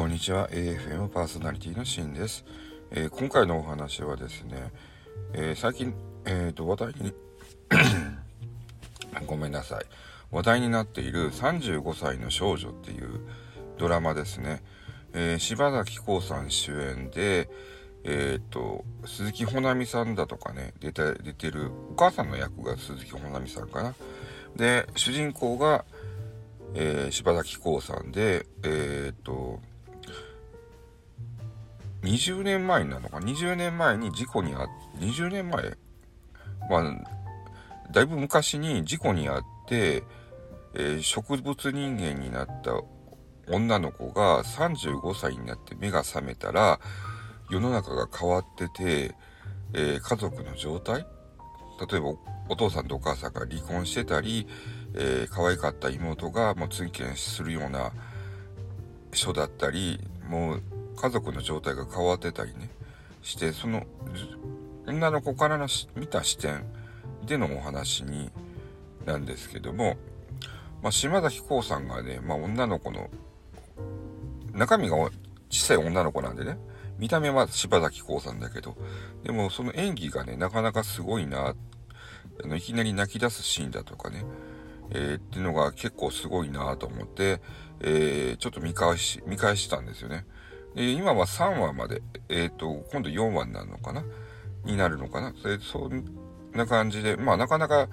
こんにちは。AFM パーソナリティのシンです、えー、今回のお話はですね、えー、最近、えーと、話題に ごめんなさい。話題になっている35歳の少女っていうドラマですね、えー、柴崎幸さん主演でえっ、と鈴木保奈美さんだとかね出て出てるお母さんの役が鈴木保奈美さんかな。で主人公がえー、柴崎幸さんで、えっ、と、20年前なのか、20年前に事故にあ、20年前？まあ、だいぶ昔に事故にあって、えー、植物人間になった女の子が35歳になって目が覚めたら、世の中が変わってて、えー、家族の状態？例えばお父さんとお母さんが離婚してたり、えー、可愛かった妹がもう追見するような人だったり、もう家族の状態が変わってたりね、して、その女の子からの見た視点でのお話になんですけども、まあ、島崎幸さんがね、まあ、女の子の中身が小さい女の子なんでね、見た目は柴崎幸さんだけど、でもその演技がね、なかなかすごいな、あのいきなり泣き出すシーンだとかね、えー、っていうのが結構すごいなと思って、えー、ちょっと見返し、見返したんですよね。で、今は3話まで、えっ、ー、と、今度4話になるのかな？になるのかな？それそんな感じで、まあなかなか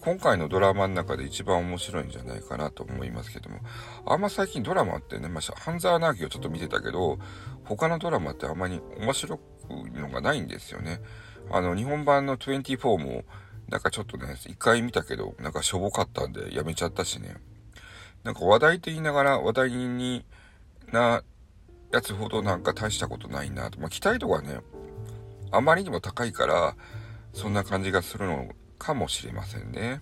今回のドラマの中で一番面白いんじゃないかなと思いますけども、あんま最近ドラマってね、まあ、半沢直樹をちょっと見てたけど、他のドラマってあんまり面白くのがないんですよね。あの、日本版の24も、なんかちょっとね、一回見たけど、なんかしょぼかったんでやめちゃったしね。なんか話題って言いながら話題になやつほどなんか大したことないなと。まあ、期待度がね、あまりにも高いから、そんな感じがするのかもしれませんね。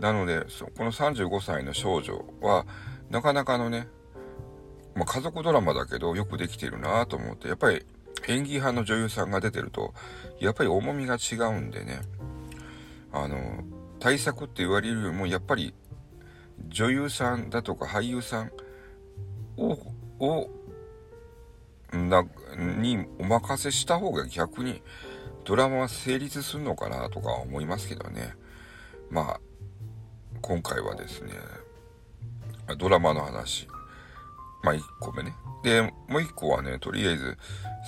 なので、この35歳の少女は、なかなかのね、まあ、家族ドラマだけどよくできてるなと思って、やっぱり演技派の女優さんが出てると、やっぱり重みが違うんでね、あの、対策って言われるよりも、やっぱり女優さんだとか俳優さんを、を、な、にお任せした方が逆にドラマは成立するのかなとか思いますけどね。まあ、今回はですね、ドラマの話。まあ1個目ね。で、もう1個はね、とりあえず、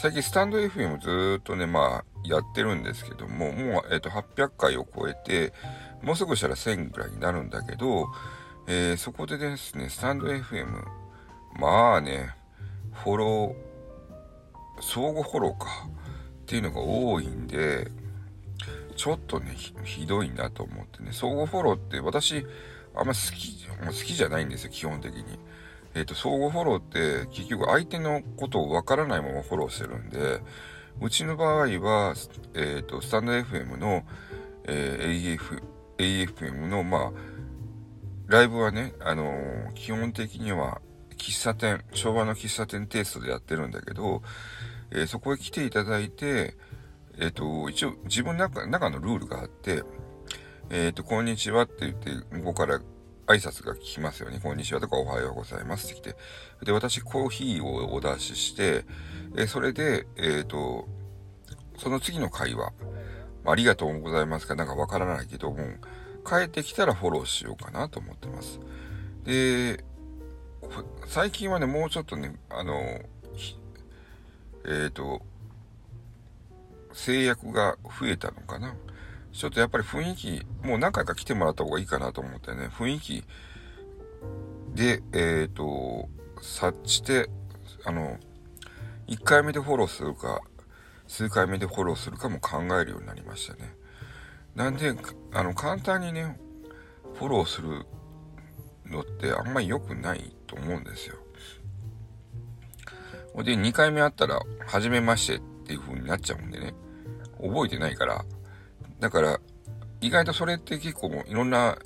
最近スタンド FM ずっとね、まあ、やってるんですけども、もう、えっ、ー、と、800回を超えて、もうすぐしたら1000ぐらいになるんだけど、えー、そこでですね、スタンド FM、まあね、フォロー、相互フォローか、っていうのが多いんで、ちょっとね、ひどいなと思ってね、相互フォローって私、あんま好き、好きじゃないんですよ、基本的に。えっ、ー、と、相互フォローって結局相手のことをわからないままフォローしてるんで、うちの場合は、えっ、ー、と、スタンド FM の、えー、AF、AFM の、まあ、ライブはね、あのー、基本的には喫茶店、昭和の喫茶店テイストでやってるんだけど、えー、そこへ来ていただいて、えっ、と、一応自分の中中のルールがあって、えっ、と、こんにちはって言って、向こうから挨拶が聞きますよね。こんにちはとかおはようございますって来て。で、私コーヒーをお出しして、えそれで、えっ、と、その次の会話、ありがとうございますかなんかわからないけども、帰ってきたらフォローしようかなと思ってます。で、最近はね、もうちょっとね、あの、えっ、ー、と、制約が増えたのかな。ちょっとやっぱり雰囲気、もう何回か来てもらった方がいいかなと思ってね、雰囲気で、えっ、ー、と、察して、あの、1回目でフォローするか、数回目でフォローするかも考えるようになりましたね。なんで、あの、簡単にね、フォローするのってあんまり良くないと思うんですよ。で、2回目会ったら、はじめましてっていう風になっちゃうんでね、覚えてないから、だから、意外とそれって結構いろんな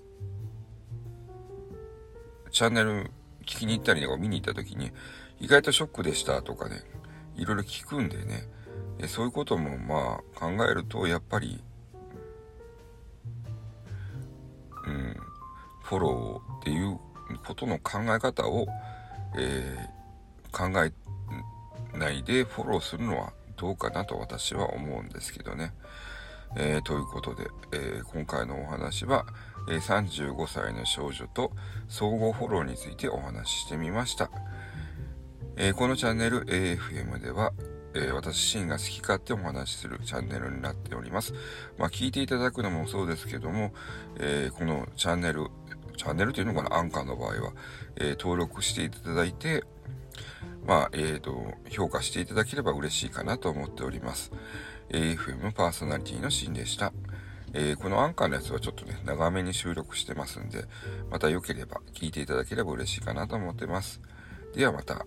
チャンネル聞きに行ったりとか見に行った時に、意外とショックでしたとかね、いろいろ聞くんでね、でそういうこともまあ考えると、やっぱり、うん、フォローっていうことの考え方を、えー、考えないでフォローするのはどうかなと私は思うんですけどね。えー、ということで、えー、今回のお話は、え、35歳の少女と相互フォローについてお話ししてみました。えこのチャンネル AFM では、え私自身が好き勝手お話しするチャンネルになっております。まあ、聞いていただくのもそうですけども、えこのチャンネル、チャンネルというのかな、アンカーの場合は、え登録していただいて、まあ、えっ、ー、と、評価していただければ嬉しいかなと思っております。AFM パーソナリティのシーンでした。えー、このアンカーのやつはちょっとね、長めに収録してますんで、また良ければ聞いていただければ嬉しいかなと思ってます。ではまた。